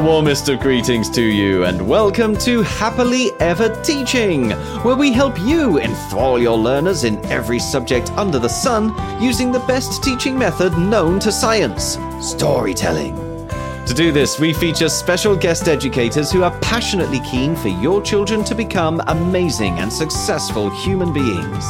warmest of greetings to you, and welcome to Happily Ever Teaching, where we help you enthrall your learners in every subject under the sun using the best teaching method known to science storytelling. To do this, we feature special guest educators who are passionately keen for your children to become amazing and successful human beings.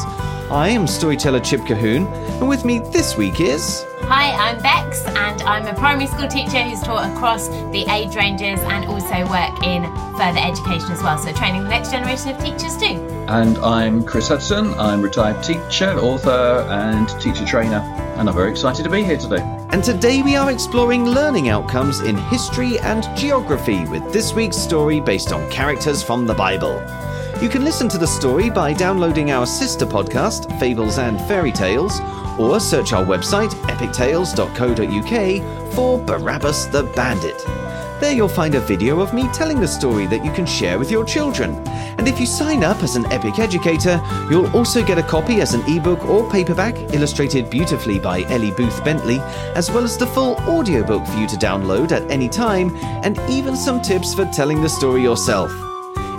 I am storyteller Chip Colquhoun, and with me this week is. Hi, I'm Bex, and I'm a primary school teacher who's taught across the age ranges and also work in further education as well, so training the next generation of teachers too. And I'm Chris Hudson. I'm retired teacher, author, and teacher trainer, and I'm very excited to be here today. And today we are exploring learning outcomes in history and geography with this week's story based on characters from the Bible. You can listen to the story by downloading our sister podcast, Fables and Fairy Tales, or search our website, epictales.co.uk, for Barabbas the Bandit. There you'll find a video of me telling the story that you can share with your children. And if you sign up as an Epic Educator, you'll also get a copy as an ebook or paperback illustrated beautifully by Ellie Booth Bentley, as well as the full audiobook for you to download at any time, and even some tips for telling the story yourself.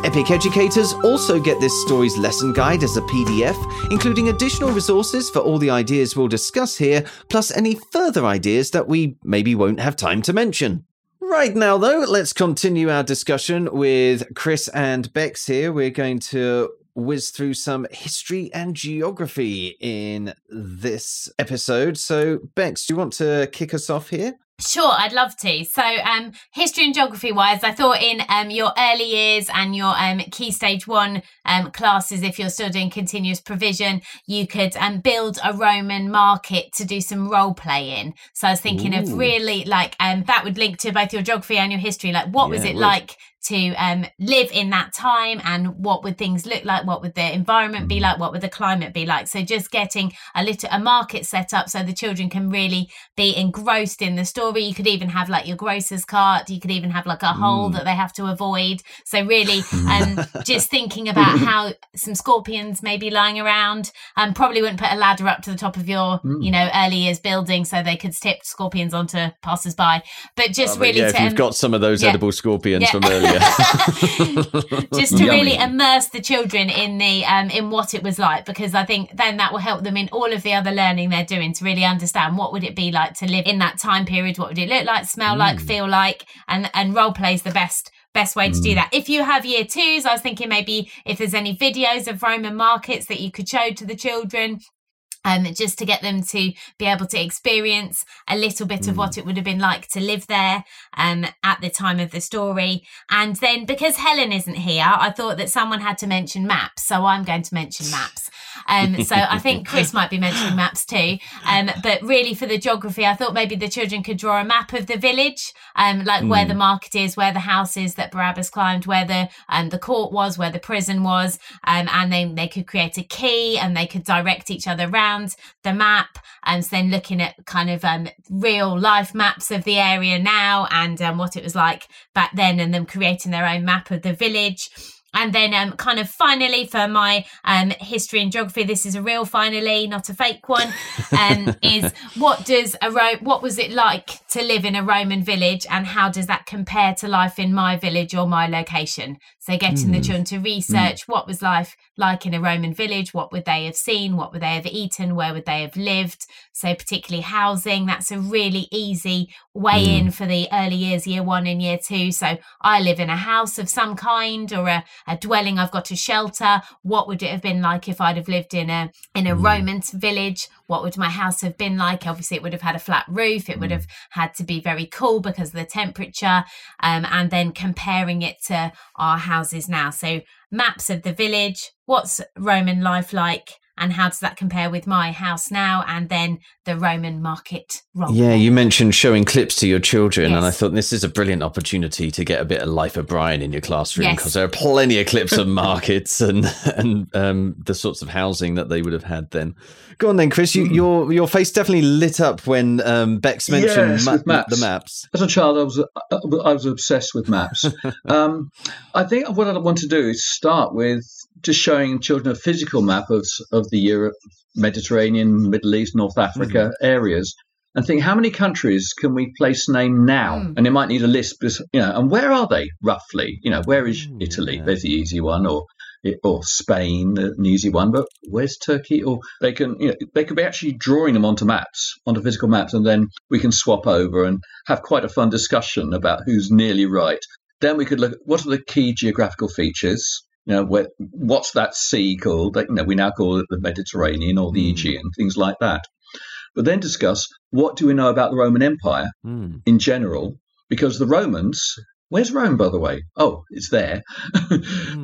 Epic educators also get this story's lesson guide as a PDF, including additional resources for all the ideas we'll discuss here, plus any further ideas that we maybe won't have time to mention. Right now, though, let's continue our discussion with Chris and Bex here. We're going to whiz through some history and geography in this episode. So, Bex, do you want to kick us off here? Sure, I'd love to. So, um, history and geography wise, I thought in um, your early years and your um, key stage one um, classes, if you're still doing continuous provision, you could um, build a Roman market to do some role playing. So, I was thinking Ooh. of really like um, that would link to both your geography and your history. Like, what yeah, was it, it like to um, live in that time and what would things look like what would the environment be mm. like what would the climate be like so just getting a little a market set up so the children can really be engrossed in the story you could even have like your grocer's cart you could even have like a hole mm. that they have to avoid so really um, just thinking about how some scorpions may be lying around um, probably wouldn't put a ladder up to the top of your mm. you know early years building so they could tip scorpions onto passers-by but just oh, really yeah, to, if you've um, got some of those yeah. edible scorpions yeah. from earlier just to really immerse the children in the um, in what it was like because I think then that will help them in all of the other learning they're doing to really understand what would it be like to live in that time period what would it look like smell mm. like feel like and and role play is the best best way to do mm. that. If you have year twos, I was thinking maybe if there's any videos of Roman markets that you could show to the children, um, just to get them to be able to experience a little bit mm. of what mm. it would have been like to live there um, at the time of the story. And then because Helen isn't here, I thought that someone had to mention maps. So I'm going to mention maps. Um, so I think Chris might be mentioning maps too. Um, but really, for the geography, I thought maybe the children could draw a map of the village, um, like mm. where the mm. market is, where the house is that Barabbas climbed, where the um, the court was, where the prison was, um, and then they could create a key and they could direct each other around the map. And so then looking at kind of um, real life maps of the area now and what it was like back then, and them creating their own map of the village and then um, kind of finally for my um, history and geography this is a real finally not a fake one um, is what does a Ro- what was it like to live in a roman village and how does that compare to life in my village or my location so getting mm. the children to research mm. what was life like in a roman village what would they have seen what would they have eaten where would they have lived so particularly housing that's a really easy way mm. in for the early years year one and year two so i live in a house of some kind or a a dwelling I've got a shelter. What would it have been like if I'd have lived in a in a mm. Roman village? What would my house have been like? Obviously, it would have had a flat roof. It mm. would have had to be very cool because of the temperature. Um, and then comparing it to our houses now. So maps of the village. What's Roman life like? And how does that compare with my house now and then the Roman market role? Yeah, you mentioned showing clips to your children, yes. and I thought this is a brilliant opportunity to get a bit of life of Brian in your classroom because yes. there are plenty of clips of markets and and um, the sorts of housing that they would have had then. Go on then, Chris. You, mm. your your face definitely lit up when um, Bex mentioned yes, ma- maps. the maps. As a child, I was uh, I was obsessed with maps. um, I think what I want to do is start with just showing children a physical map of of the Europe, Mediterranean, Middle East, North Africa mm-hmm. areas, and think how many countries can we place name now? Mm. And it might need a list, because, you know, and where are they roughly? You know, where is Mm, Italy? yeah. There's the easy one, or or Spain, an easy one. But where's Turkey? Or they can, you know, they could be actually drawing them onto maps, onto physical maps, and then we can swap over and have quite a fun discussion about who's nearly right. Then we could look at what are the key geographical features. You know, where, what's that sea called? You know, we now call it the Mediterranean or the Mm. Aegean, things like that. But then discuss what do we know about the Roman Empire Mm. in general? Because the Romans, where's Rome, by the way? Oh, it's there.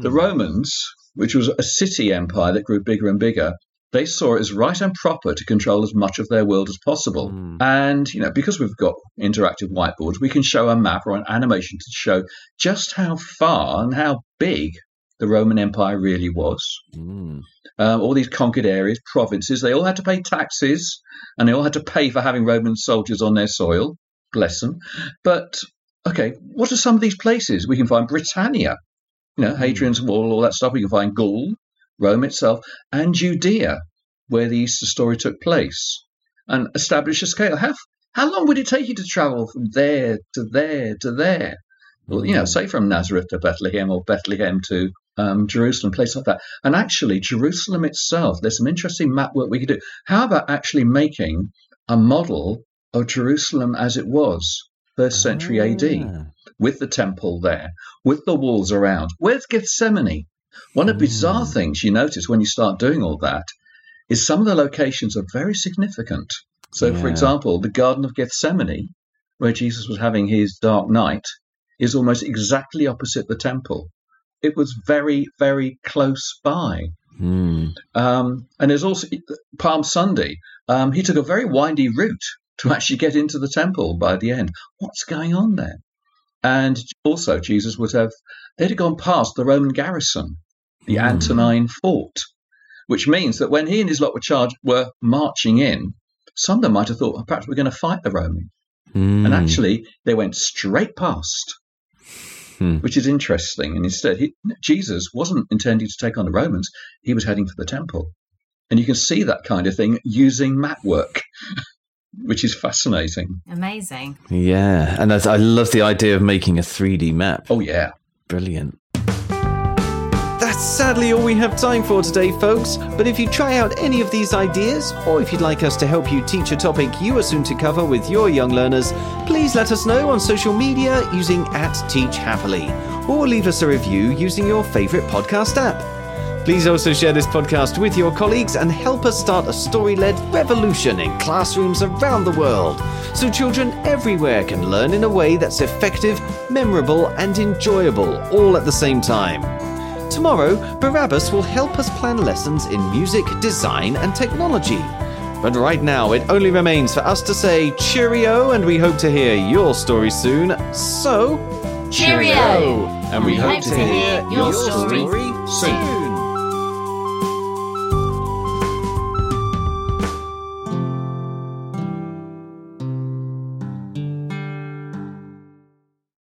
The Romans, which was a city empire that grew bigger and bigger, they saw it as right and proper to control as much of their world as possible. Mm. And, you know, because we've got interactive whiteboards, we can show a map or an animation to show just how far and how big the Roman Empire really was. Mm. Um, all these conquered areas, provinces, they all had to pay taxes and they all had to pay for having Roman soldiers on their soil. Bless them. But, okay, what are some of these places? We can find Britannia, you know, Hadrian's Wall, all that stuff. We can find Gaul, Rome itself, and Judea, where the Easter story took place, and establish a scale. How, how long would it take you to travel from there to there to there? Well, you know, Mm. say from Nazareth to Bethlehem or Bethlehem to um, Jerusalem, place like that. And actually, Jerusalem itself, there's some interesting map work we could do. How about actually making a model of Jerusalem as it was, first century AD, Ah. with the temple there, with the walls around? Where's Gethsemane? One of the bizarre Mm. things you notice when you start doing all that is some of the locations are very significant. So, for example, the Garden of Gethsemane, where Jesus was having his dark night, is almost exactly opposite the temple. It was very, very close by. Mm. Um, and there's also Palm Sunday. Um, he took a very windy route to actually get into the temple by the end. What's going on there? And also, Jesus would have, they'd have gone past the Roman garrison, the Hmm. Antonia fort, which means that when he and his lot were charged, were marching in, some of them might have thought, "Oh, perhaps we're going to fight the Romans. Mm. And actually, they went straight past, Hmm. which is interesting. And instead, he, Jesus wasn't intending to take on the Romans, he was heading for the temple. And you can see that kind of thing using map work, which is fascinating. Amazing. Yeah, and that's, I love the idea of making a 3D map. Oh, yeah. Brilliant. That's sadly all we have time for today, folks. But if you try out any of these ideas, or if you'd like us to help you teach a topic you are soon to cover with your young learners, please let us know on social media using at Teach Happily, or leave us a review using your favourite podcast app. Please also share this podcast with your colleagues and help us start a story led revolution in classrooms around the world so children everywhere can learn in a way that's effective, memorable, and enjoyable all at the same time. Tomorrow, Barabbas will help us plan lessons in music, design, and technology. But right now, it only remains for us to say cheerio, and we hope to hear your story soon. So, Cheerio! And we, hope, to hear your story soon.